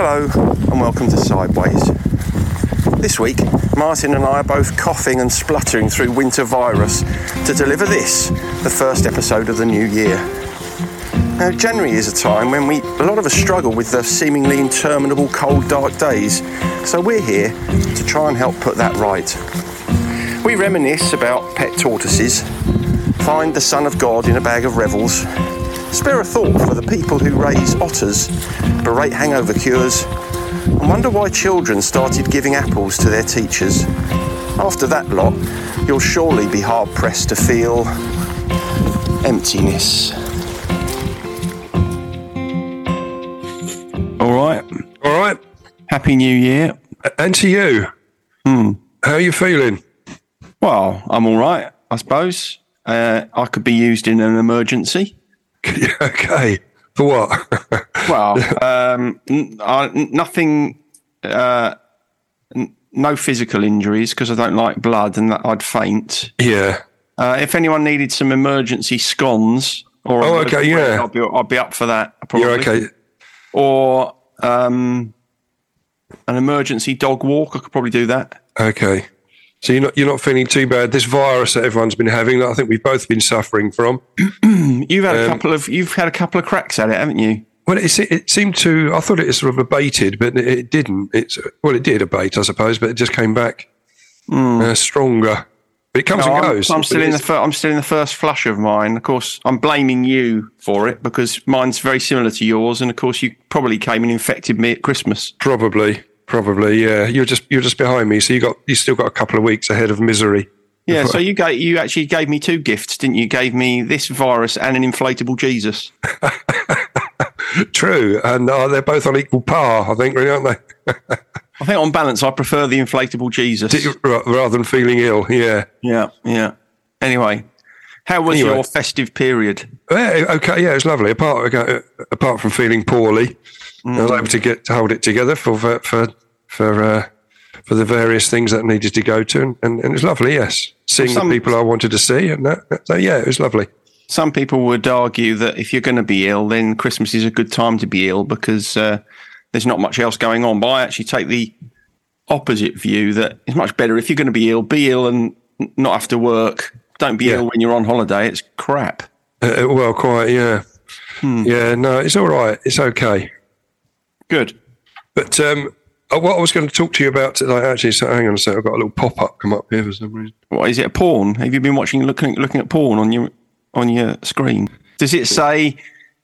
Hello and welcome to Sideways. This week, Martin and I are both coughing and spluttering through winter virus to deliver this, the first episode of the new year. Now, January is a time when we, a lot of us struggle with the seemingly interminable cold, dark days, so we're here to try and help put that right. We reminisce about pet tortoises, find the Son of God in a bag of revels, spare a thought for the people who raise otters, berate hangover cures, and wonder why children started giving apples to their teachers. After that lot, you'll surely be hard pressed to feel emptiness. All right. All right. Happy New Year. And to you. Hmm. How are you feeling? Well, I'm all right, I suppose. Uh, I could be used in an emergency. okay. For what? well, um, n- I- n- nothing, uh, n- no physical injuries because I don't like blood and that I'd faint. yeah. Uh, if anyone needed some emergency scones or Oh, a bit of okay, yeah. I'll be, I'll be up for that. Probably. You're okay. Or um, an emergency dog walk. I could probably do that. Okay. So you're not you're not feeling too bad. This virus that everyone's been having, that I think we've both been suffering from. You've had a Um, couple of you've had a couple of cracks at it, haven't you? Well, it, it seemed to. I thought it sort of abated, but it, didn't. It's well, it did abate, I suppose, but it just came back uh, stronger. But it comes. No, and I'm, goes. I'm still in the fir- I'm still in the first flush of mine. Of course, I'm blaming you for it because mine's very similar to yours, and of course, you probably came and infected me at Christmas. probably, probably. Yeah, you're just you're just behind me, so you got you still got a couple of weeks ahead of misery. Yeah, so you gave you actually gave me two gifts, didn't you? You gave me this virus and an inflatable Jesus. True, and uh, they're both on equal par, I think, really, aren't they? I think on balance, I prefer the inflatable Jesus. Ra- Rather than feeling ill, yeah. Yeah, yeah. Anyway, how was Anyway. your festive period? Yeah, okay, yeah, it was lovely. Apart uh, apart from feeling poorly, I was able to get to hold it together for for for for, uh, for the various things that I needed to go to, and, and, and it was lovely. Yes, seeing some- the people I wanted to see, and that, so yeah, it was lovely. Some people would argue that if you're going to be ill, then Christmas is a good time to be ill because uh, there's not much else going on. But I actually take the opposite view that it's much better if you're going to be ill, be ill and not have to work. Don't be Yeah. ill when you're on holiday. It's crap. Uh, uh, well, quite, yeah, yeah. No, it's all right. It's okay. Good. But um, uh, what I was going to talk to you about today, actually, so hang on a sec. I've got a little pop up come up here for some reason. What is it? A porn? Have you been watching looking looking at porn on your on your screen? Does it say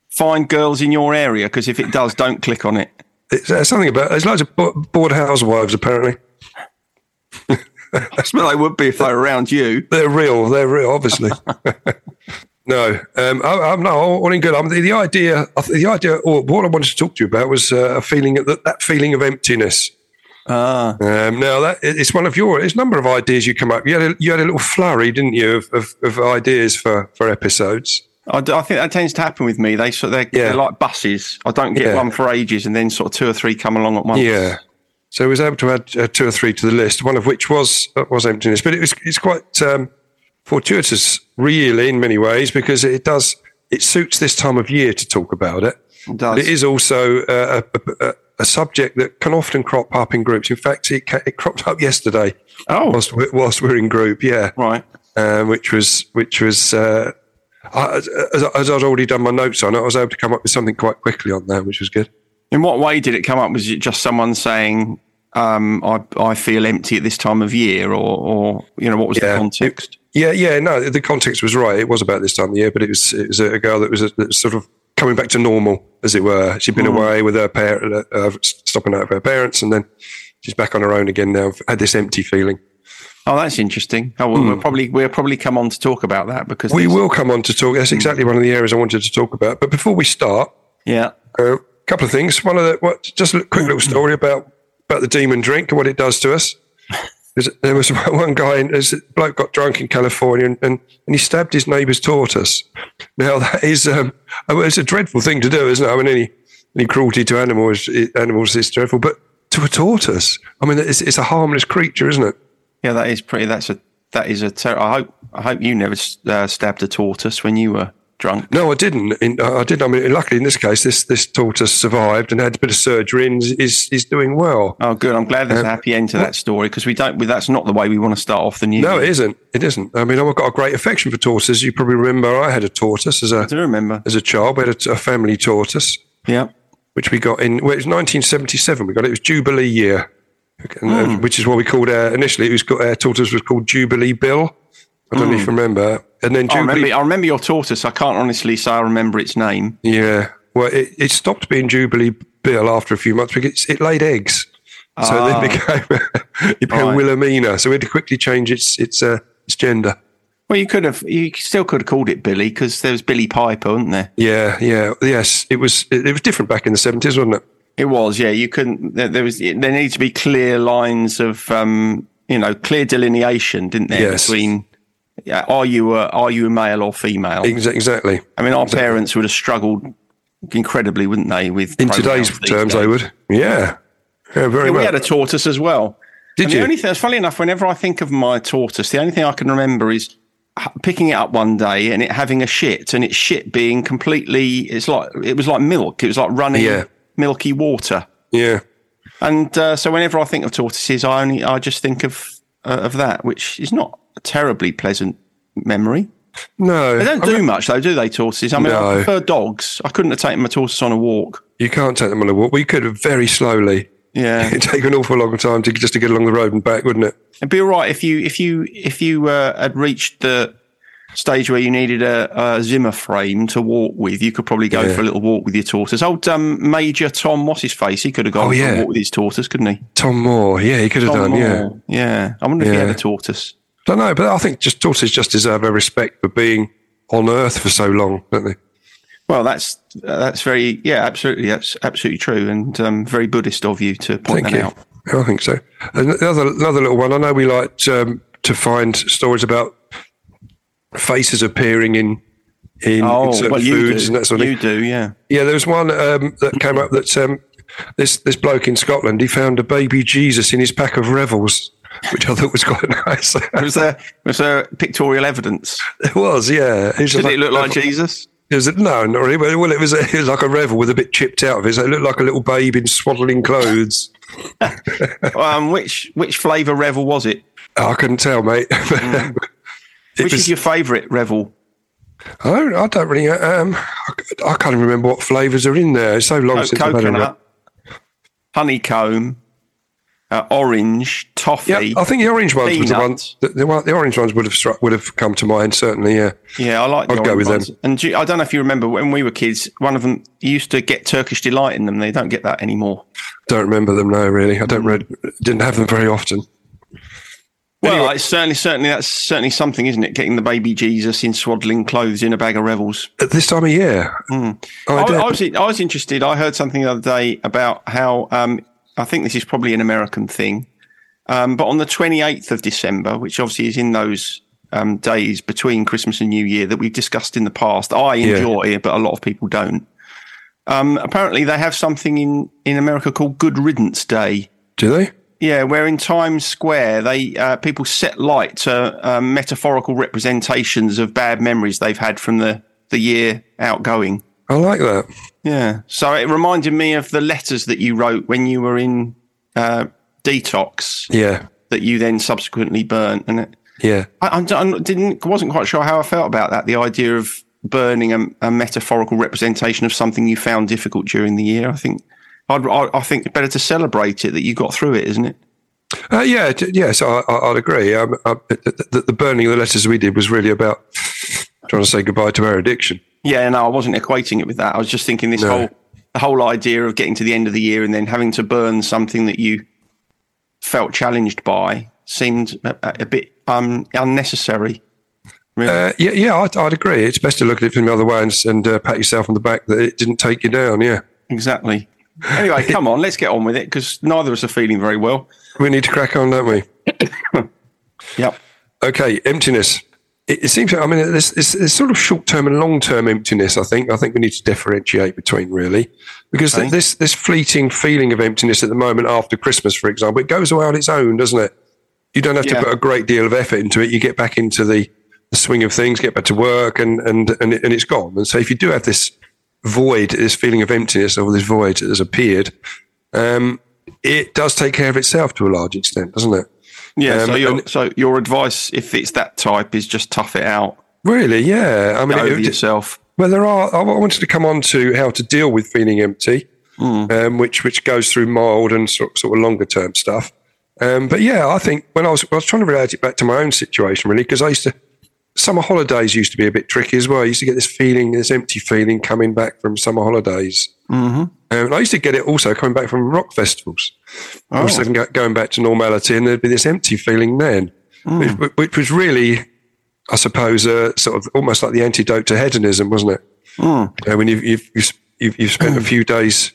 find girls in your area? Because if it does, don't click on it. It's, uh, something about there's loads of bo- bored housewives apparently. That's what they would be if they were around you. They're real. They're real, obviously. no, um, I, I'm not all in good. I'm, the, the idea, the idea, or what I wanted to talk to you about was uh, a feeling that that feeling of emptiness. Ah, Um, now that it's one of your, it's a number of ideas you come up. You had a, you had a little flurry, didn't you, of, of, of ideas for for episodes. I think that tends to happen with me. They sort they're, Yeah. they're like buses. I don't get Yeah. one for ages, and then sort of two or three come along at once. Yeah. So I was able to add uh, two or three to the list, one of which was uh, was emptiness. But it was it's quite um, fortuitous, really, in many ways, because it does it suits this time of year to talk about it. it does. It is also uh, a, a, a subject that can often crop up in groups. In fact, it, it cropped up yesterday Oh, whilst, we- whilst we're in group. Yeah, right. um, which was which was. Uh, I, as, as I'd already done my notes on it, I was able to come up with something quite quickly on that, which was good. In what way did it come up? Was it just someone saying, um, "I I feel empty at this time of year," or or you know what was Yeah. the context? Yeah, yeah, no, the context was right. It was about this time of year, but it was it was a girl that was, that was sort of coming back to normal, as it were. She'd been away with her parent, uh, stopping out of her parents, and then she's back on her own again now. Had this empty feeling. Oh, that's interesting. Oh, well, we'll probably we'll probably come on to talk about that because Hmm. We will come on to talk. That's exactly one of the areas I wanted to talk about. But before we start, Yeah. a couple of things. One of the what, just a quick little story about about the demon drink and what it does to us. There was one guy, and this bloke got drunk in California, and, and, and he stabbed his neighbour's tortoise. Now that is, um, mean, it's a dreadful thing to do, isn't it? I mean, any any cruelty to animals, animals is dreadful, but to a tortoise, I mean, it's, it's a harmless creature, isn't it? Yeah, that is pretty. That's a that is a. Ter- I hope I hope you never uh, stabbed a tortoise when you were drunk. No, I didn't. In, I didn't. I mean, luckily in this case, this this tortoise survived and had a bit of surgery and is is doing well. Oh, good. I'm glad there's a happy end to that story because we don't. That's not the way we want to start off the new. No, year. it isn't. It isn't. I mean, I've got a great affection for tortoises. You probably remember I had a tortoise as a I do remember. as a child. We had a, a family tortoise, Yeah. which we got in. Well, it was 1977. We got it. It was Jubilee year, uh, Hmm. which is what we called our initially. It was called, our tortoise was called Jubilee Bill. I don't know if you remember. And then Hmm. I remember. I remember your tortoise. I can't honestly say I remember its name. Yeah. Well, it, it stopped being Jubilee Bill after a few months because it laid eggs. So then it became, it became Ah. Right. Wilhelmina. So we had to quickly change its its uh, its gender. Well, you could have. You still could have called it Billy because there was Billie Piper, wasn't there? Yeah, yeah, yes. It was it, it was different back in the seventies, wasn't it? It was. Yeah. You couldn't. There, there was. There needed to be clear lines of. um You know, clear delineation, didn't there? Yes. Between. Yeah, are you a are you a male or female? Exactly. I mean, our parents would have struggled incredibly, wouldn't they? With In today's terms, they would. Yeah, yeah, very Yeah, we had a tortoise as well. Did and you? The only thing that's funny enough, whenever I think of my tortoise, the only thing I can remember is picking it up one day and it having a shit, and its shit being completely. It's like it was like milk. It was like running Yeah. milky water. yeah, And uh, so whenever I think of tortoises, I only I just think of uh, of that, which is not a terribly pleasant memory. no, They don't I do mean, much though, do they? Tortoises. I mean, No. I prefer dogs. I couldn't have taken my tortoise on a walk. you can't take them on a walk. We could have very slowly. Yeah. It'd take an awful long time to just to get along the road and back, wouldn't it? It'd be all right if you if you if you uh, had reached the stage where you needed a, a Zimmer frame to walk with. You could probably go Yeah. for a little walk with your tortoise. Old um, Major Tom, what's his face? He could have gone Oh, for yeah. a walk with his tortoise, couldn't he? Tom Moore, yeah, he could have Tom done, yeah. Moore. yeah. I wonder if he had a tortoise. Don't know, but I think just tortoises just deserve a respect for being on Earth for so long, don't they? Well, that's uh, that's very yeah, absolutely, that's absolutely true, and um, very Buddhist of you to point Thank that you. out. I think so. And another another little one. I know we liked um, to find stories about faces appearing in in, in Oh, certain well, you foods and that sort of you thing. do, yeah. Yeah, there was one um, that came up that um, this this bloke in Scotland he found a baby Jesus in his pack of revels, which I thought was quite nice. Was there was there pictorial evidence? it was, yeah. It was Did like- it look like Jesus? It was, no, not really. Well, it was, a, it was like a revel with a bit chipped out of it. So it looked like a little babe in swaddling clothes. Um, which which flavour revel was it? Oh, I couldn't tell, mate. Mm. Which was, is your favourite revel? I, don't, I don't really. Um, I, I can't even remember what flavours are in there. It's so long Co- since I've had a coconut, honeycomb, uh, orange, toffee. Yeah, I think the orange ones was the ones. The, the, the orange ones would have struck, would have come to mind. Certainly, yeah. Yeah, I like. The I'd go orange with them. And do you- I don't know if you remember when we were kids. One of them used to get Turkish delight in them. They don't get that anymore. Don't remember them now. Really, I Mm. don't read. Didn't have them very often. Well, Anyway. it's certainly, certainly, that's certainly something, isn't it? Getting the baby Jesus in swaddling clothes in a bag of revels. At this time of year, oh, I I. I was, I was interested. I heard something the other day about how um, I think this is probably an American thing, um, but on the 28th of December, which obviously is in those um, days between Christmas and New Year that we've discussed in the past, I Yeah. enjoy, but a lot of people don't. Um, apparently, they have something in, in America called Good Riddance Day. Do they? Yeah, where in Times Square, they uh, people set light to um, metaphorical representations of bad memories they've had from the, the year outgoing. I like that. Yeah. So it reminded me of the letters that you wrote when you were in uh, detox Yeah, that you then subsequently burnt. And it, yeah. I, I didn't wasn't quite sure how I felt about that. The idea of burning a, a metaphorical representation of something you found difficult during the year. I think I'd, I, I think it's better to celebrate it that you got through it, isn't it? Uh, yeah, t- yes, I, I, I'd agree. Um, uh, the, the, the burning of the letters we did was really about trying to say goodbye to our addiction. Yeah, no, I wasn't equating it with that. I was just thinking this No. whole the whole idea of getting to the end of the year and then having to burn something that you felt challenged by seemed a, a bit um, unnecessary. Really. Uh, yeah, yeah, I'd, I'd agree. It's best to look at it from the other way and, and uh, pat yourself on the back that it didn't take you down. Yeah, exactly. Anyway, come on, let's get on with it because neither of us are feeling very well. we need to crack on, don't we? Yep. Okay, emptiness. It, it seems. I mean, there's, there's, sort of short-term and long-term emptiness. I think. I think we need to differentiate between really, because Okay. this this fleeting feeling of emptiness at the moment after Christmas, for example, it goes away on its own, doesn't it? You don't have to put a great deal of effort into it. You get back into the the swing of things, get back to work, and and and, it, and it's gone. And so if you do have this void, this feeling of emptiness or this void that has appeared, um, it does take care of itself to a large extent, doesn't it? Yeah. Um, so, your, so your advice, if it's that type, is just tough it out, Really, yeah. I mean, get over it- yourself. Well, there are. I wanted to come on to how to deal with feeling empty, um, which which goes through mild and sort, sort of longer term stuff. Um, but yeah, I think when I was I was trying to relate it back to my own situation really because I used to summer holidays used to be a bit tricky as well. I used to get this feeling, this empty feeling coming back from summer holidays. Mm-hmm. And I used to get it also coming back from rock festivals. Then go- going back to normality, and there'd be this empty feeling then, which, which was really I suppose, uh, sort of almost like the antidote to hedonism, wasn't it? Uh, when you've, you've, you've, you've spent a few days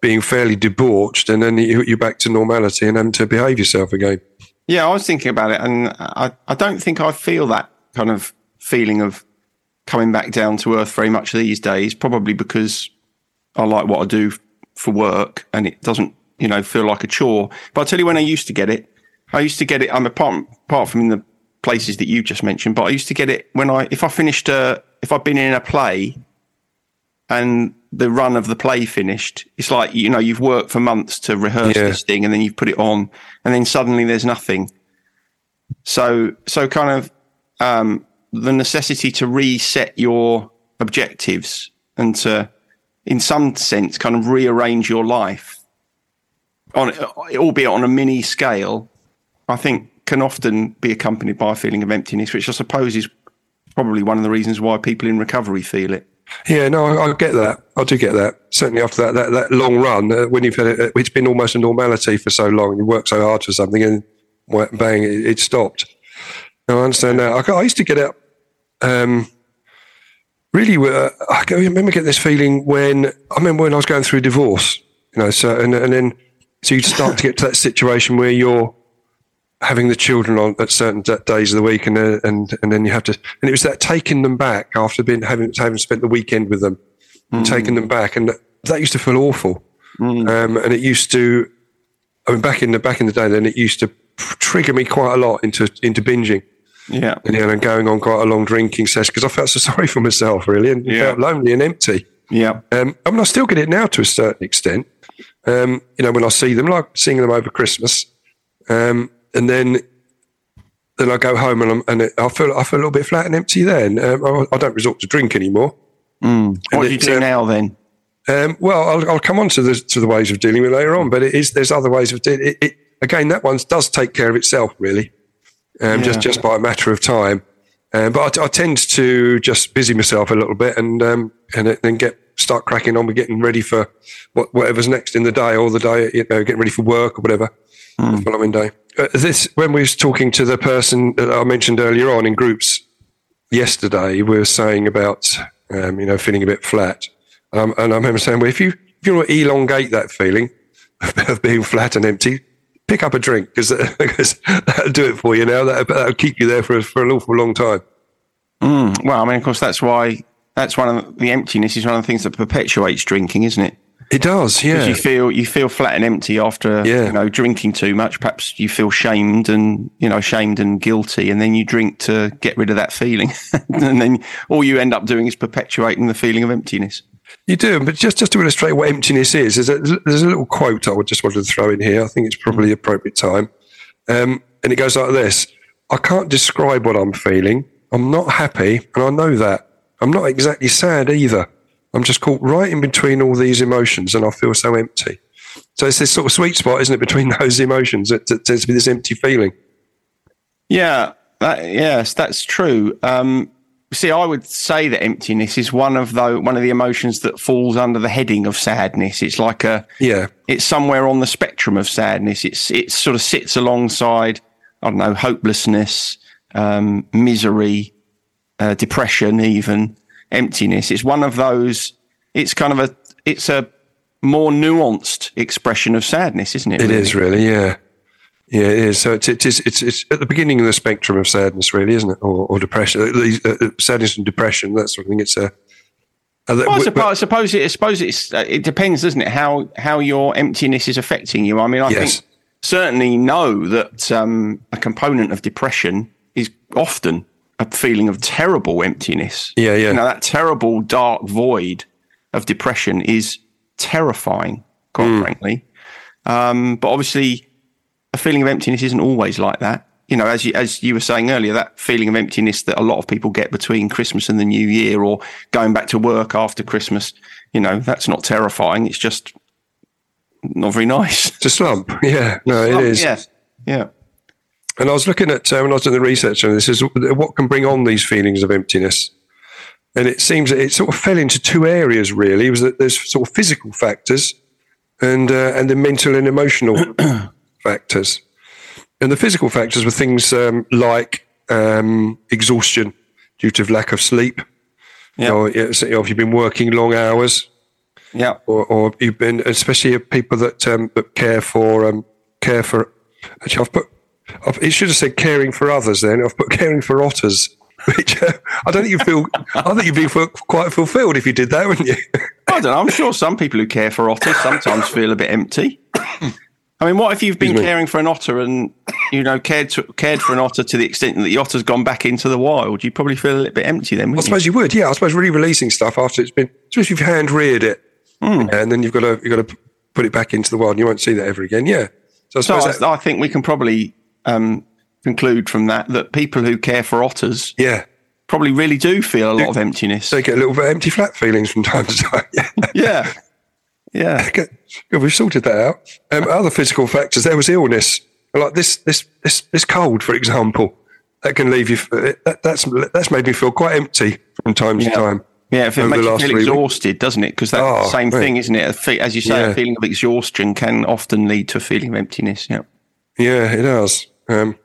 being fairly debauched and then you, you're back to normality and having to behave yourself again. Yeah, I was thinking about it, and I, I don't think I feel that kind of feeling of coming back down to earth very much these days. Probably because I like what I do for work, and it doesn't, you know, feel like a chore. But I'll tell you when I used to get it. I used to get it. I'm apart apart from in the places that you just mentioned, but I used to get it when I if I finished a if I've been in a play and the run of the play finished. It's like you know you've worked for months to rehearse Yeah. this thing, and then you've put it on, and then suddenly there's nothing. So so kind of um, the necessity to reset your objectives and to, in some sense, kind of rearrange your life on, albeit on a mini scale. I think can often be accompanied by a feeling of emptiness, which I suppose is probably one of the reasons why people in recovery feel it. Yeah, no, I, I get that. I do get that. Certainly after that that, that long run, uh, when you've had it, uh, it's been almost a normality for so long, and you work so hard for something, and bang, it, it stopped. I understand that. I, I used to get it. Um, really, uh, I go- remember getting this feeling when I remember when I was going through a divorce. You know, so and, and then so you start to get to that situation where you're having the children on at certain d- days of the week, and uh, and and then you have to, and it was that taking them back after being having having spent the weekend with them, and taking them back, and that used to feel awful. Um, and it used to, I mean, back in the back in the day, then it used to trigger me quite a lot into into binging. Yeah. And, you know, and going on quite a long drinking session because I felt so sorry for myself, really, and Yeah. felt lonely and empty. Yeah. Um, I mean, I still get it now to a certain extent. Um, you know, when I see them, like seeing them over Christmas, um, and then then I go home and, I'm, and it, I feel I feel a little bit flat and empty. Then um, I, I don't resort to drink anymore. What do you do uh, now then? Um, well, I'll, I'll come on to the to the ways of dealing with it later on, but it is there's other ways of dealing. It, it, again, that one does take care of itself, really, um, just Yeah. just by a matter of time. Um, but I, I tend to just busy myself a little bit and um, and then get start cracking on with getting ready for what, whatever's next in the day or the day, you know, getting ready for work or whatever the following day. Uh, this when we was talking to the person that I mentioned earlier on in groups yesterday, we were saying about um, you know feeling a bit flat, um, and I remember saying, well, if you if you want to elongate that feeling of being flat and empty, pick up a drink because that'll do it for you. Now that that'll keep you there for for an awful long time. Mm, well, I mean, of course, that's why that's one of the, the emptiness is one of the things that perpetuates drinking, isn't it? It does, yeah. you feel you feel flat and empty after Yeah. you know drinking too much. Perhaps you feel shamed and you know shamed and guilty, and then you drink to get rid of that feeling, and then all you end up doing is perpetuating the feeling of emptiness. You do, but just, just to illustrate what emptiness is, there's a, there's a little quote I would just wanted to throw in here. I think it's probably appropriate time. Um, and it goes like this I can't describe what I'm feeling. I'm not happy, and I know that. I'm not exactly sad either. I'm just caught right in between all these emotions, and I feel so empty. So it's this sort of sweet spot, isn't it, between those emotions? that, it tends to be this empty feeling. Yeah, that, yes, that's true. Um, see, I would say that emptiness is one of the one of the emotions that falls under the heading of sadness. It's like a Yeah, it's somewhere on the spectrum of sadness. It's it sort of sits alongside I don't know hopelessness, um, misery, uh, depression, even emptiness. It's one of those. It's kind of a it's a more nuanced expression of sadness, isn't it? it really? is really. Yeah, yeah, it is. So it's it is it's it's at the beginning of the spectrum of sadness, really, isn't it? Or, or depression, Uh, uh, uh, sadness and depression. That sort of thing. It's a. Uh, Well, I suppose, I suppose it. I suppose it's. It depends, doesn't it? How how your emptiness is affecting you. I mean, I Yes. think certainly know that um, a component of depression is often a feeling of terrible emptiness. Yeah, yeah. You know, that terrible dark void of depression is terrifying, quite Hmm. frankly. Um, but obviously, a feeling of emptiness isn't always like that. You know, as you, as you were saying earlier, that feeling of emptiness that a lot of people get between Christmas and the New Year, or going back to work after Christmas, you know, that's not terrifying. It's just not very nice. It's a slump. Yeah, no, it Oh, is. Yeah, yeah, And I was looking at uh, when I was doing the research on this is what can bring on these feelings of emptiness. And it seems that it sort of fell into two areas really. It was that there's sort of physical factors and uh, and the mental and emotional factors. And the physical factors were things um, like um, exhaustion due to lack of sleep. Yeah. Or, you know, if you've been working long hours, yeah. or, or you've been, especially people that um, that care for um, care for. Actually, I've put. I've, it should have said caring for others. Then I've put caring for otters, which uh, I don't think you feel. I think you'd be quite fulfilled if you did that, wouldn't you? I don't know. I'm sure some people who care for otters sometimes feel a bit empty. I mean, what if you've been caring for an otter and you know cared to, cared for an otter to the extent that the otter's gone back into the wild? You'd probably feel a little bit empty then. I Wouldn't you? suppose you would. Yeah, I suppose re-releasing stuff after it's been, especially if you've hand reared it, and then you've got to you've got to put it back into the wild, and you won't see that ever again. Yeah. So I So suppose that, I, I think we can probably um, conclude from that that people who care for otters yeah, probably really do feel a lot of emptiness. they get a little bit empty flat feelings from time to time. Yeah. yeah, yeah, we've sorted that out. Um, other physical factors. There was illness, like this, this, this, this cold, for example. That can leave you. That, that's that's made me feel quite empty from time to time. yeah. If it makes you feel weeks. exhausted, doesn't it? Because that Oh, same thing, isn't it? A fe- As you say, Yeah. a feeling of exhaustion can often lead to a feeling of emptiness. Yeah. Yeah, it does. Um,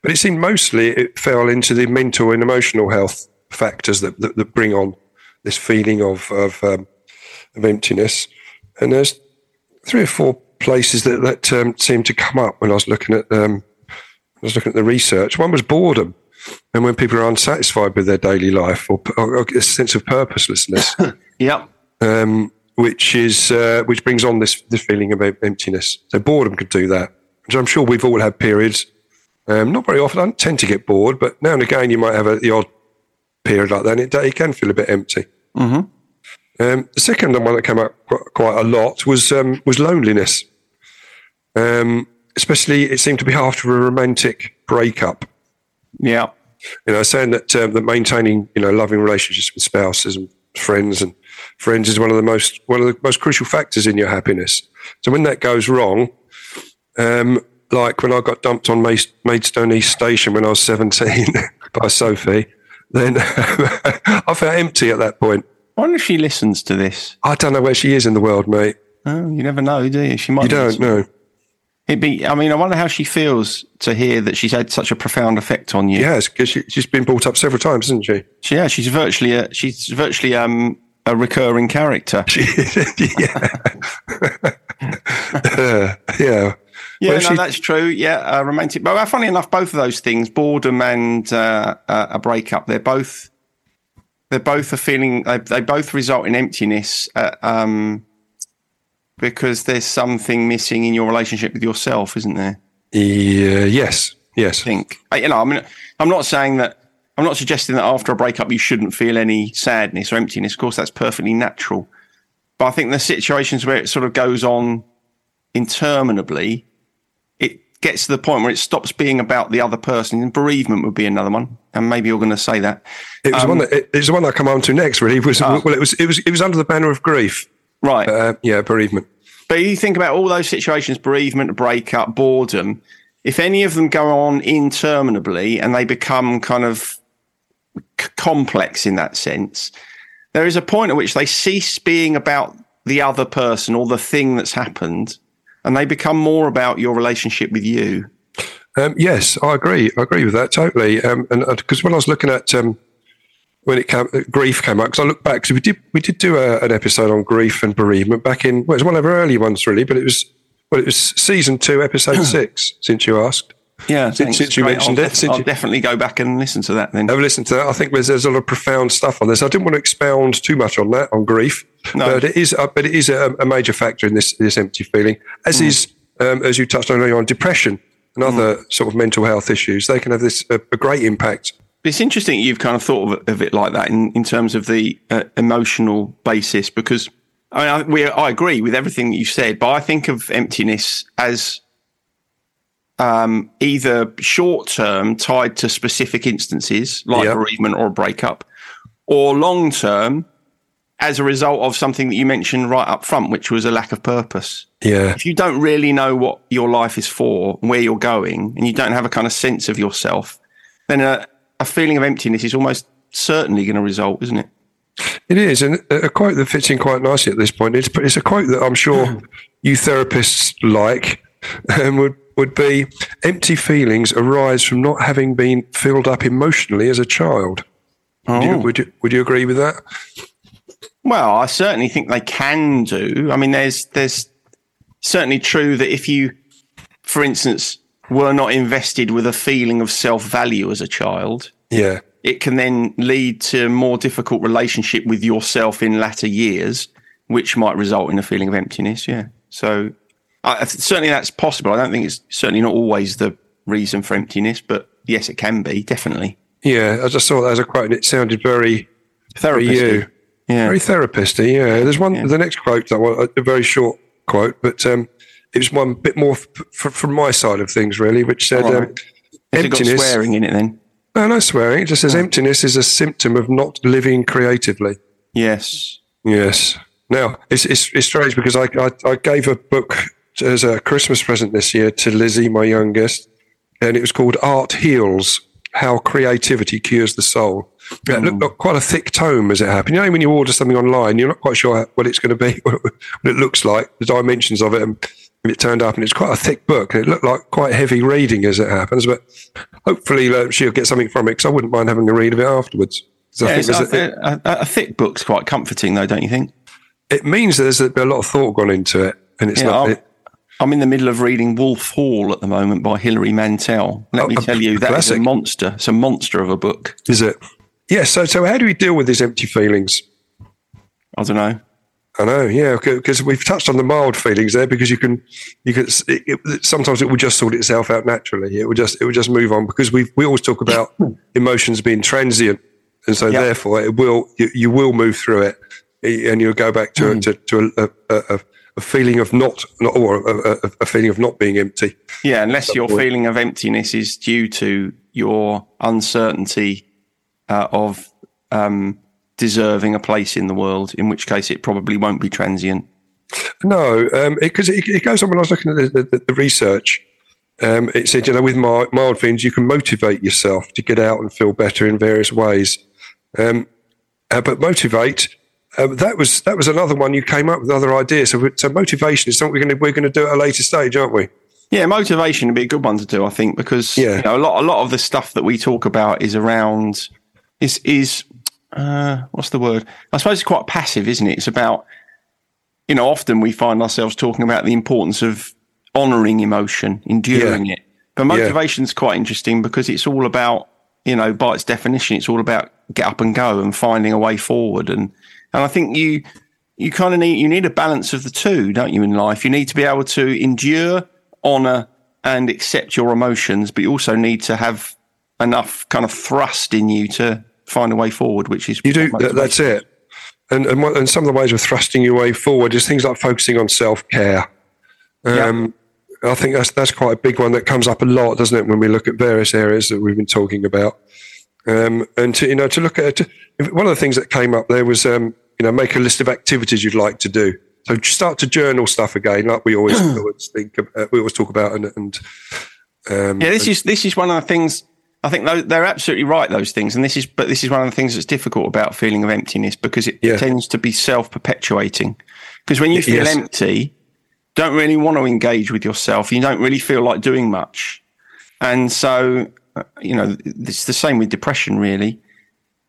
but it seemed mostly it fell into the mental and emotional health factors that that, that bring on this feeling of of, um, of emptiness. And there's three or four places that that um, seemed to come up when I was looking at um, I was looking at the research. One was boredom, and when people are unsatisfied with their daily life or, or a sense of purposelessness, Yep. um, which is uh, which brings on this this feeling of emptiness. So boredom could do that, which I'm sure we've all had periods. Um, not very often. I don't tend to get bored, but now and again you might have a, the odd period like that, and it, it can feel a bit empty. Mhm. Um, the second one that came up quite a lot was um, was loneliness. Um, especially, it seemed to be after a romantic breakup Yeah. you know, saying that um, that maintaining you know loving relationships with spouses and friends and friends is one of the most one of the most crucial factors in your happiness. So when that goes wrong, um, like when I got dumped on Maid- Maidstone East Station when I was seventeen by Sophie, then I felt empty at that point. I wonder if she listens to this. I don't know where she is in the world, mate. Oh, you never know, do you? She might. You don't know. It'd be. I mean, I wonder how she feels to hear that she's had such a profound effect on you. Yes, because she, she's been brought up several times, hasn't she? She- yeah. She's virtually a. She's virtually um a recurring character. She, yeah, Uh, yeah. Yeah, Well, no, she- that's true. Yeah, uh, romantic. But uh, funny enough, both of those things, boredom and uh, uh, a breakup, they're both they're both are feeling. They, they both result in emptiness uh, um, because there's something missing in your relationship with yourself, isn't there? Yeah, yes, yes. I think. Uh, You know, I mean, I'm not saying that. I'm not suggesting that after a breakup you shouldn't feel any sadness or emptiness. Of course, that's perfectly natural. But I think the situations where it sort of goes on interminably, gets to the point where it stops being about the other person. And bereavement would be another one. And maybe you're going to say that. It was the one that it, it was the one I come on to next. Really, was Ah. well, it was it was it was under the banner of grief. Right. Uh, yeah, bereavement. But you think about all those situations bereavement, breakup, boredom. If any of them go on interminably and they become kind of c- complex in that sense, there is a point at which they cease being about the other person or the thing that's happened and they become more about your relationship with you. Um, yes, I agree. I agree with that totally. Um, and because when I was looking at um, when it came, uh, grief came up, because I look back, because we did we did do a, an episode on grief and bereavement back in well, it was one of our early ones really, but it was well, it was season two, episode six. Since you asked, Yeah, Since- since you Great. mentioned I'll it, since I'll you- definitely go back and listen to that then. have a listen to that. I think there's, there's a lot of profound stuff on this. I didn't want to expound too much on that on grief, No. but it is uh, but it is a, a major factor in this this empty feeling, as is um, as you touched on earlier on depression and other sort of mental health issues. They can have this a, a great impact It's interesting you've kind of thought of, of it like that in, in terms of the uh, emotional basis because I mean, I, we, I agree with everything that you said, but I think of emptiness as um, either short term tied to specific instances like Yep. bereavement or a breakup, or long term as a result of something that you mentioned right up front, which was a lack of purpose. Yeah. If you don't really know what your life is for, where you're going, and you don't have a kind of sense of yourself, then a, a feeling of emptiness is almost certainly going to result, isn't it? It is, and a quote that fits in quite nicely at this point. It's, it's a quote that I'm sure you therapists like, and would would be: "Empty feelings arise from not having been filled up emotionally as a child." Would, you, Oh. would you would you agree with that? Well, I certainly think they can do. I mean, there's there's certainly true that if you, for instance, were not invested with a feeling of self value as a child, Yeah, it can then lead to a more difficult relationship with yourself in latter years, which might result in a feeling of emptiness. Yeah. So I, certainly that's possible. I don't think it's certainly not always the reason for emptiness, but yes, it can be definitely. yeah. I just saw that as a quote, and it sounded very Therapist. you, Yeah. very therapist-y. Yeah, there's one. The next quote, that one, a very short quote, but um, it was one bit more f- f- from my side of things, really, which said. Um, right. Got emptiness. swearing in it then? No, no swearing. It just says emptiness is a symptom of not living creatively. Yes. Yes. Now, it's, it's, it's strange because I, I, I gave a book as a Christmas present this year to Lizzie, my youngest, and it was called Art Heals How Creativity Cures the Soul. Yeah, It looked like quite a thick tome as it happened. You know, when you order something online, you're not quite sure what it's going to be, what it looks like, the dimensions of it. And it turned up, and it's quite a thick book, and it looked like quite heavy reading as it happens. But hopefully, uh, she'll get something from it because I wouldn't mind having a read of it afterwards. 'Cause I Yeah, think a- a, a, a thick book's quite comforting, though, don't you think? it means that there's a, a lot of thought gone into it, and it's Yeah, not. It, I'm in the middle of reading Wolf Hall at the moment by Hilary Mantel. Let Oh, me tell you, that is a monster. It's a monster of a book. is it? Yeah. So, so how do we deal with these empty feelings? I don't know. I know, yeah, because we've touched on the mild feelings there. Because you can, you can. It, it, sometimes it will just sort itself out naturally. It will just, it will just move on because we we always talk about emotions being transient, and so Yeah. therefore it will you, you will move through it, eh, and you'll go back to hmm. to, to a, a, a, a feeling of not, not or a, a, a feeling of not being empty. Yeah, unless your point. feeling of emptiness is due to your uncertainty uh, of um, deserving a place in the world, in which case it probably won't be transient. No, because it, it goes on when I was looking at the, the, the research. Um, it said, you know, with mild, mild feelings, you can motivate yourself to get out and feel better in various ways. Um, uh, but motivate, uh, that was that was another one you came up with other ideas. So, so motivation is something we're going to we're going to do at a later stage, aren't we? Yeah, motivation would be a good one to do, I think, because Yeah. you know, a lot a lot of the stuff that we talk about is around is is uh, what's the word? I suppose it's quite passive, isn't it? It's about you know, often we find ourselves talking about the importance of honouring emotion, enduring it. But motivation's quite interesting because it's all about, you know, by its definition, it's all about get up and go and finding a way forward. And and I think you you kind of need you need a balance of the two, don't you, in life? You need to be able to endure, honour, and accept your emotions, but you also need to have enough kind of thrust in you to find a way forward, which is You do. that's it. And, and what- and some of the ways of thrusting your way forward is things like focusing on self care. Um, I think that's that's quite a big one that comes up a lot, doesn't it, when we look at various areas that we've been talking about. Um, and to you know to look at to, one of the things that came up there was um, you know make a list of activities you'd like to do. So start to journal stuff again, like we always, always think of, uh, we always talk about, and, and um, Yeah, this is this is one of the things. I think they're absolutely right. Those things, and this is, but this is one of the things that's difficult about feeling of emptiness because it Yeah. tends to be self-perpetuating. Because when you feel Yes. empty, don't really want to engage with yourself. You don't really feel like doing much, and so uh, you know it's the same with depression. Really,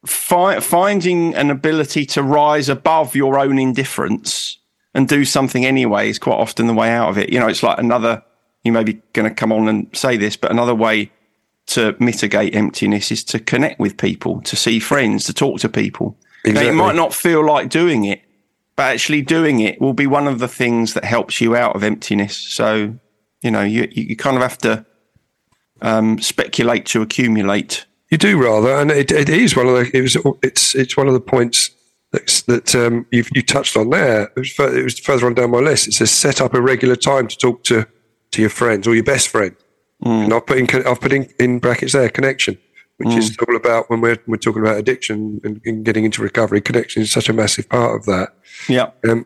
Fi- finding an ability to rise above your own indifference and do something anyway is quite often the way out of it. You know, it's like another. You may be going to come on and say this, but another way to mitigate emptiness is to connect with people, to see friends, to talk to people. Now, Exactly. you might not feel like doing it, but actually doing it will be one of the things that helps you out of emptiness. So, you know, you, you you kind of have to um, speculate to accumulate You do rather, and it, it is one of the it was it's it's one of the points that, that um, you you touched on there. It was, further, it was further on down my list. It says set up a regular time to talk to to your friends or your best friend. Mm. And I've put in I've put in, in brackets there connection, which mm. is all about when we're we're talking about addiction and, and, getting into recovery. Connection is such a massive part of that. Yeah. Um,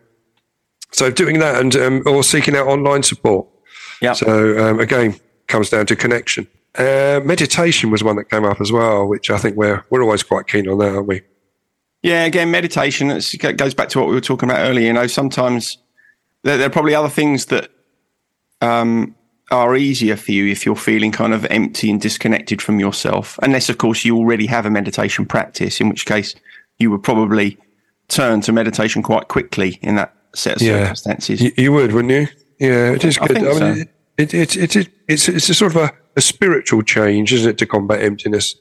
so doing that and um, or seeking out online support. Yeah. So um, again, comes down to connection. Uh, meditation was one that came up as well, which I think we're we're always quite keen on that, aren't we? Yeah, again, meditation it goes back to what we were talking about earlier. You know, sometimes there, there are probably other things that um, are easier for you if you're feeling kind of empty and disconnected from yourself, unless, of course, you already have a meditation practice, in which case you would probably turn to meditation quite quickly in that set of yeah. circumstances. You, you, would, wouldn't you? Yeah, it is good. I, I mean, so. it, it, it, it, it's, it's a sort of a a spiritual change, isn't it, to combat emptiness,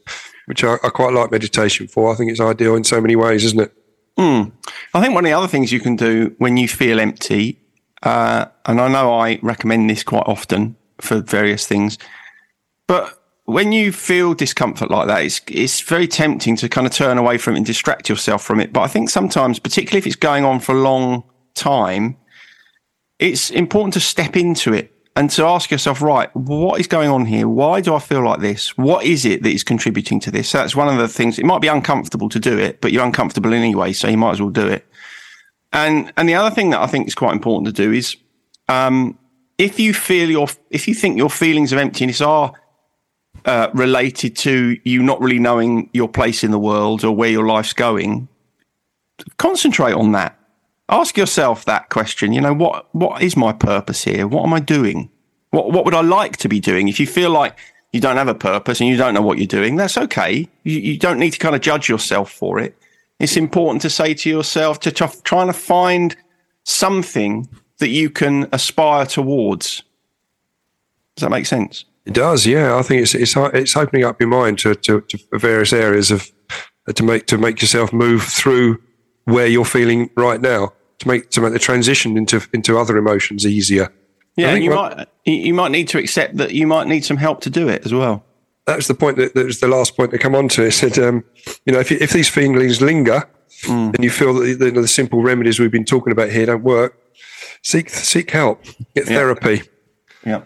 which I, I, quite like meditation for. I think it's ideal in so many ways, isn't it? Mm. I think one of the other things you can do when you feel empty, uh, and I know I recommend this quite often for various things, but when you feel discomfort like that, it's it's very tempting to kind of turn away from it and distract yourself from it. But I think sometimes, particularly if it's going on for a long time, it's important to step into it and to ask yourself, right, what is going on here? Why do I feel like this? What is it that is contributing to this? So that's one of the things. It might be uncomfortable to do it, but you're uncomfortable anyway, so you might as well do it. And and the other thing that I think is quite important to do is, um, if you feel your, if you think your feelings of emptiness are uh, related to you not really knowing your place in the world or where your life's going, concentrate on that ask yourself that question. You know, what what is my purpose here? What am I doing? What what would I like to be doing? If you feel like you don't have a purpose and you don't know what you're doing, that's okay. You, you don't need to kind of judge yourself for it. It's important to say to yourself to try, trying to find something that you can aspire towards. Does that make sense? It does, yeah. I think it's it's it's opening up your mind to, to, to various areas of to make to make yourself move through where you're feeling right now to make to make the transition into into other emotions easier. Yeah, you might you might need to accept that you might need some help to do it as well. That's the point that, that was the last point to come on to. It said, um, you know, if, if these feelings linger mm. and you feel that the, the, simple remedies we've been talking about here don't work, seek seek help, get therapy. Yeah,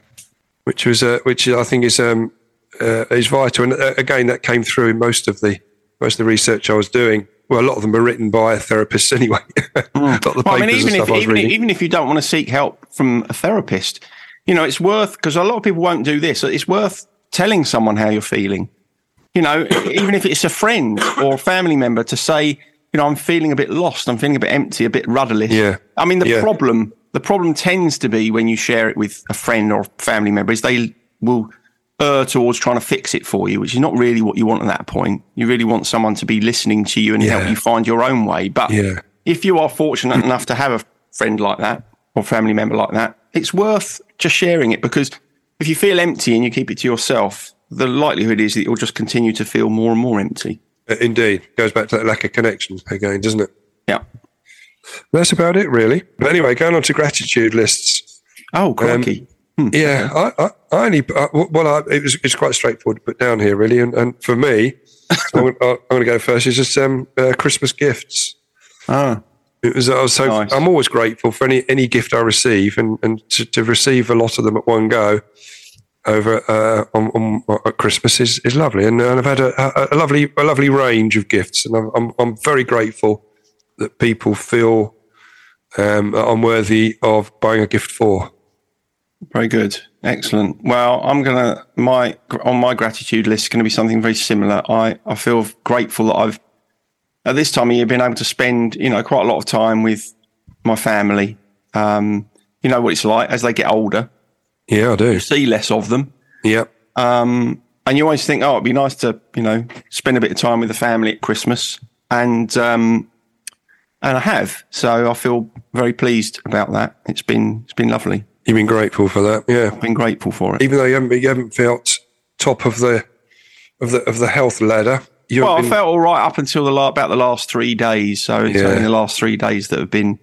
which was uh, which I think is um, uh, is vital. And uh, again, that came through in most of the most of the research I was doing well, a lot of them are written by therapists anyway. Mm. well, I mean, even if, even, even if you don't want to seek help from a therapist, you know, it's worth, because a lot of people won't do this, it's worth telling someone how you're feeling. You know, even if it's a friend or a family member to say, you know, I'm feeling a bit lost, I'm feeling a bit empty, a bit rudderless. Yeah. I mean, the yeah. problem, the problem tends to be when you share it with a friend or family member is they will err towards trying to fix it for you, which is not really what you want at that point. You really want someone to be listening to you and yeah. help you find your own way. But yeah. if you are fortunate enough to have a friend like that or family member like that, it's worth just sharing it because if you feel empty and you keep it to yourself, the likelihood is that you'll just continue to feel more and more empty. Uh, indeed. Goes back to that lack of connection again, doesn't it? Yeah. That's about it, really. But anyway, going on to gratitude lists. Oh, crikey. Um, Hmm. Yeah, I, I, I only I, well, I, it was it's quite straightforward to put down here, really. And, and for me, I'm, I'm going to go first. It's just um, uh, Christmas gifts. Ah, it was. I was so. Nice. I'm always grateful for any any gift I receive, and and to, to receive a lot of them at one go over uh, on, on, on, at Christmas is, is lovely. And, and I've had a, a, a, lovely a lovely range of gifts, and I'm I'm, I'm very grateful that people feel um, I'm worthy of buying a gift for. Very good. Excellent. Well, I'm going to, my, on my gratitude list is going to be something very similar. I, I feel grateful that I've, at this time of year, been able to spend, you know, quite a lot of time with my family. Um, you know what it's like as they get older. Yeah, I do. You see less of them. Yep. Um, and you always think, oh, it'd be nice to, you know, spend a bit of time with the family at Christmas. And, um, and I have. So I feel very pleased about that. It's been, it's been lovely. You've been grateful for that, yeah. I've been grateful for it, even though you haven't, you haven't felt top of the of the of the health ladder. well, been... I felt all right up until the about the last three days. So it's yeah. only the last three days that have been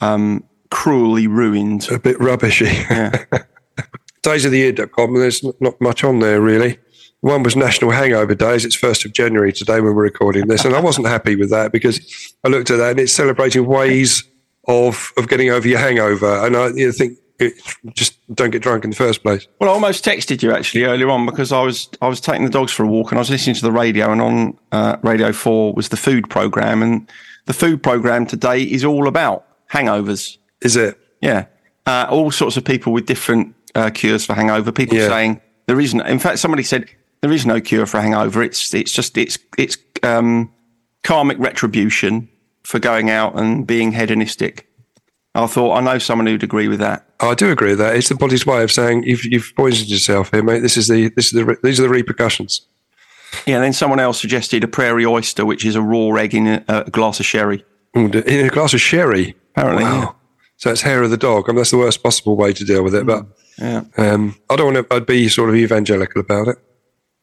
um, cruelly ruined. A bit rubbishy. Yeah. Days of the year.com, there's not much on there really. One was National Hangover Days. It's first of January today when we're recording this, and I wasn't happy with that because I looked at that and it's celebrating ways of of getting over your hangover, and I you know, think it, just don't get drunk in the first place. Well, I almost texted you actually earlier on because I was I was taking the dogs for a walk and I was listening to the radio, and on uh, Radio Four was the food program, and the food program today is all about hangovers. Is it? Yeah, uh, all sorts of people with different uh, cures for hangover. People Yeah. saying there isn't. In fact, somebody said there is no cure for hangover. It's it's just it's it's um, karmic retribution for going out and being hedonistic. I thought I know someone who'd agree with that. I do agree with that. It's the body's way of saying you've you've poisoned yourself here, mate. This is the this is the these are the repercussions. Yeah, And then someone else suggested a prairie oyster, which is a raw egg in a, a glass of sherry. In a glass of sherry. Apparently, Wow. So it's hair of the dog. I mean, that's the worst possible way to deal with it. But yeah. um, I don't want to. I'd be sort of evangelical about it.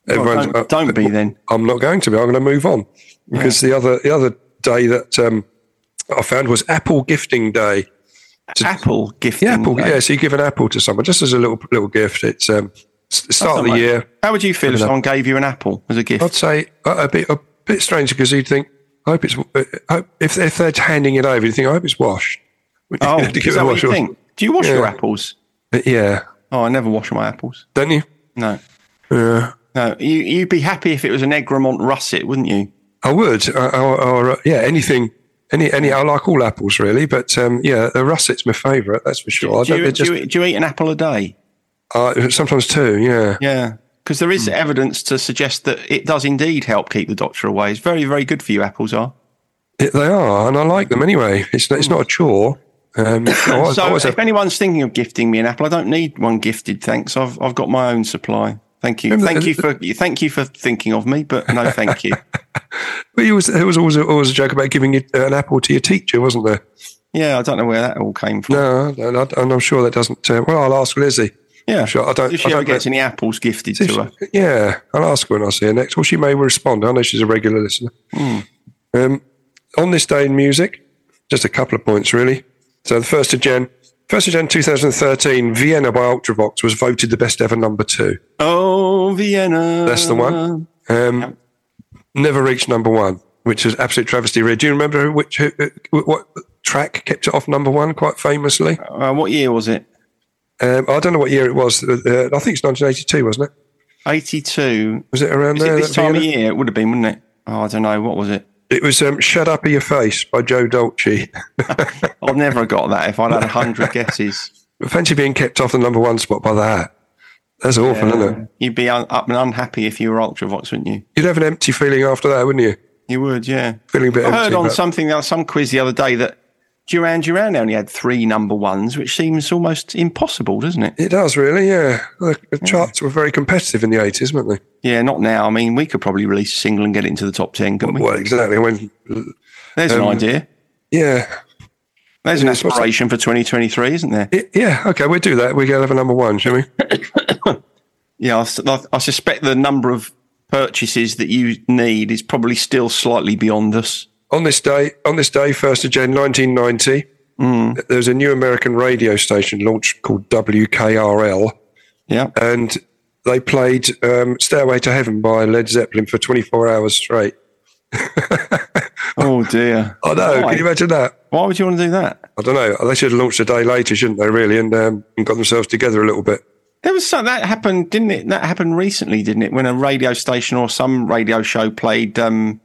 Well, don't, don't be then. I'm not going to be. I'm going to move on because the other the other day that um, I found was Apple Gifting Day. Apple gift. Yeah, apple. day. Yeah, so you give an apple to someone just as a little little gift. It's um, start of the like- year. How would you feel if someone gave you an apple as a gift? I'd say a, a bit a bit strange because you'd think, I hope it's uh, hope, if if they're handing it over, you think I hope it's washed. Oh, to is that what wash you think? Do you wash Yeah. your apples? Yeah, Oh, I never wash my apples. don't you? No, Yeah, no. You you'd be happy if it was an Egremont russet, wouldn't you? I would. Or, or, or, uh, yeah, anything. Any, any, I like all apples really, but um, yeah, the russet's my favourite. That's for sure. I Do don't, you, do, you, do you eat an apple a day? uh, sometimes two. Yeah, Yeah, because there is Hmm. is evidence to suggest that it does indeed help keep the doctor away. It's very, very good for you. Apples are. It- they are, and I like them anyway. It's not, it's not a chore. Um, So, if have- anyone's thinking of gifting me an apple, I don't need one gifted. Thanks, I've I've got my own supply. Thank you, thank you for thank you for thinking of me, but no, thank you. but it was, there was always a, always a joke about giving you an apple to your teacher, wasn't there? Yeah, I don't know where that all came from. No, and, I'm sure that doesn't. Uh, well, I'll ask Lizzie. Yeah, Sure, I don't- If she I ever don't gets any apples gifted to she- her, yeah, I'll ask her when I see her next. Well, she may respond. I know she's a regular listener. Hmm. Um, on this day in music, just a couple of points really. So the first of Jan, first of Jan 2013, Vienna by Ultravox was voted the best ever number two. oh Vienna, That's the one. Um, never reached number one, which is absolute travesty. Really. Do you remember which who, what track kept it off number one quite famously? Uh, what year was it? Um, I don't know what year it was. Uh, I think it's 1982, wasn't it? Eighty-two. Was it around Is it this time of year? It would have been, wouldn't it? Oh, I don't know. What was it? It was um, "Shut Up in Your Face" by Joe Dolce. I'd never have got that if I'd had a hundred guesses. Fancy being kept off the number one spot by that. That's awful, isn't it? You'd be un- up and unhappy if you were Ultravox, wouldn't you? You'd have an empty feeling after that, wouldn't you? You would, yeah. Feeling a bit I heard on but- something else, some quiz the other day that Duran Duran only had three number ones, which seems almost impossible, doesn't it? It does really, yeah. The, the charts were very competitive in the eighties, weren't they? Yeah, not now. I mean, we could probably release a single and get it into the top ten, couldn't we? Well, exactly. When, There's an um, idea. yeah, There's an aspiration for 2023, isn't there? It- yeah. Okay, we'll do that. We will have a number one, shall we? Yeah, I suspect the number of purchases that you need is probably still slightly beyond us. On this day, on this day, first of Jan, nineteen ninety, there was a new American radio station launched called WKRL, Yeah. and they played um, "Stairway to Heaven" by Led Zeppelin for twenty four hours straight. Oh dear. I know. Why? Can you imagine that? Why would you want to do that? I don't know. They should have launched a day later, shouldn't they? Really, and, um, and got themselves together a little bit. There was some, that happened, didn't it? That happened recently, didn't it? When a radio station or some radio show played um,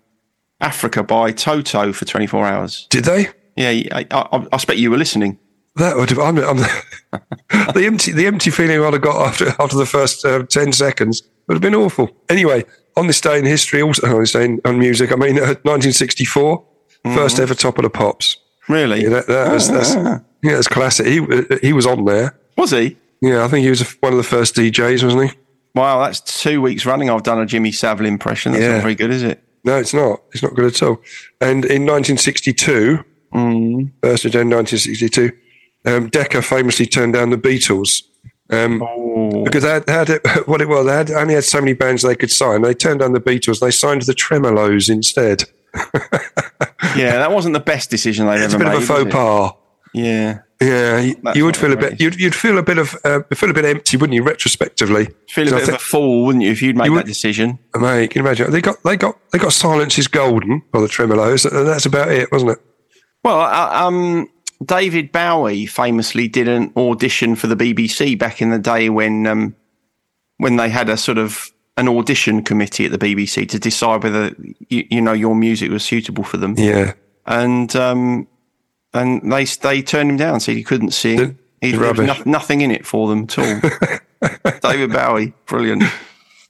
Africa by Toto for 24 hours. Did they? Yeah, I, I, I expect you were listening. That would have. I'm, I'm, the empty, the empty feeling I'd have got after after the first uh, ten seconds would have been awful. Anyway, on this day in history, also on this day in, on music, I mean, uh, 1964, first ever top of the pops. Really? Yeah, that, that was that's yeah, that's classic. He he was on there. Was he? Yeah, I think he was one of the first DJs, wasn't he? Wow, that's two weeks running. I've done a Jimmy Savile impression. That's Yeah. not very good, is it? No, it's not. It's not good at all. And in 1962, first of January 1962, um, Decca famously turned down the Beatles. Um, Oh, because they had, they had it, what it was, they had, only had so many bands they could sign. They turned down the Beatles. They signed the Tremeloes instead. yeah, that wasn't the best decision they've It's a ever bit made. of a faux pas. Yeah. Yeah, you, you would feel a bit. You'd, you'd feel a bit of uh, feel a bit empty, wouldn't you? Retrospectively, Feel a bit of a fool, wouldn't you, if you'd made You that would- decision? Mate, can you imagine? They got they got they got silence is golden by the Tremeloes, and that's about it, wasn't it? Well, uh, um, David Bowie famously did an audition for the BBC back in the day when um, when they had a sort of an audition committee at the BBC to decide whether you, you know your music was suitable for them, Yeah, and um, and they they turned him down, said he couldn't sing. He, there was no, nothing in it for them at all. David Bowie, brilliant.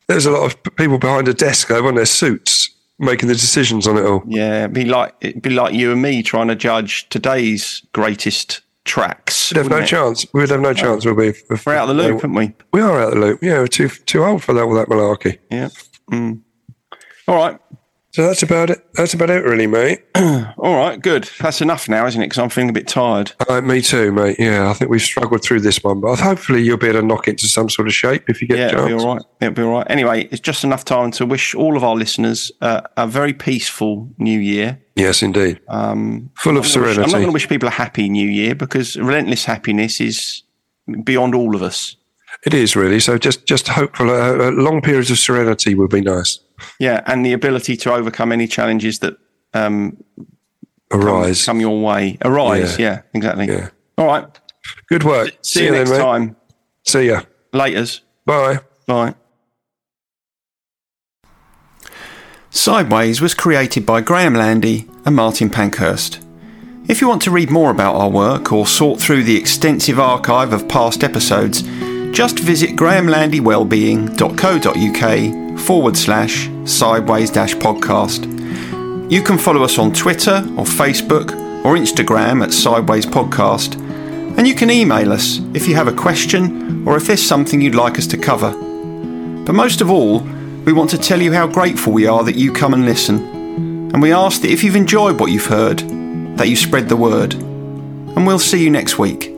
there's a lot of people behind a desk though, on their suits, making the decisions on it all. Yeah, it'd be like it'd be like you and me trying to judge today's greatest tracks. We'd have no it? chance. We'd have no chance. We'll be. if- We're out of the loop, aren't we? We are out of the loop. Yeah, we're too too old for that all that malarkey. Yeah. Mm. All right. So that's about it. That's about it, really, mate. All right. Good. That's enough now, isn't it? Because I'm feeling a bit tired. Uh, me too, mate. Yeah, I think we've struggled through this one, but hopefully you'll be able to knock it into some sort of shape if you get Yeah, it'll be all right. It'll be all right. Anyway, it's just enough time to wish all of our listeners uh, a very peaceful new year. Yes, indeed. Um, Full of I'm gonna wish- serenity. I'm not going to wish people a happy new year because relentless happiness is beyond all of us. It is really. So just just hopeful. Uh, uh, long periods of serenity would be nice. Yeah, and the ability to overcome any challenges that um, Arise. come your way. Arise. Yeah, exactly. Yeah. All right. Good work. See, you next then, mate. time. See ya. Laters. Bye. Bye. Sideways was created by Graham Landy and Martin Pankhurst. If you want to read more about our work or sort through the extensive archive of past episodes, just visit grahamlandywellbeing.co.uk forward slash sideways dash podcast. You can follow us on Twitter or Facebook or Instagram at Sideways Podcast, and you can email us if you have a question or if there's something you'd like us to cover. But most of all, we want to tell you how grateful we are that you come and listen. And we ask that if you've enjoyed what you've heard, that you spread the word. And we'll see you next week.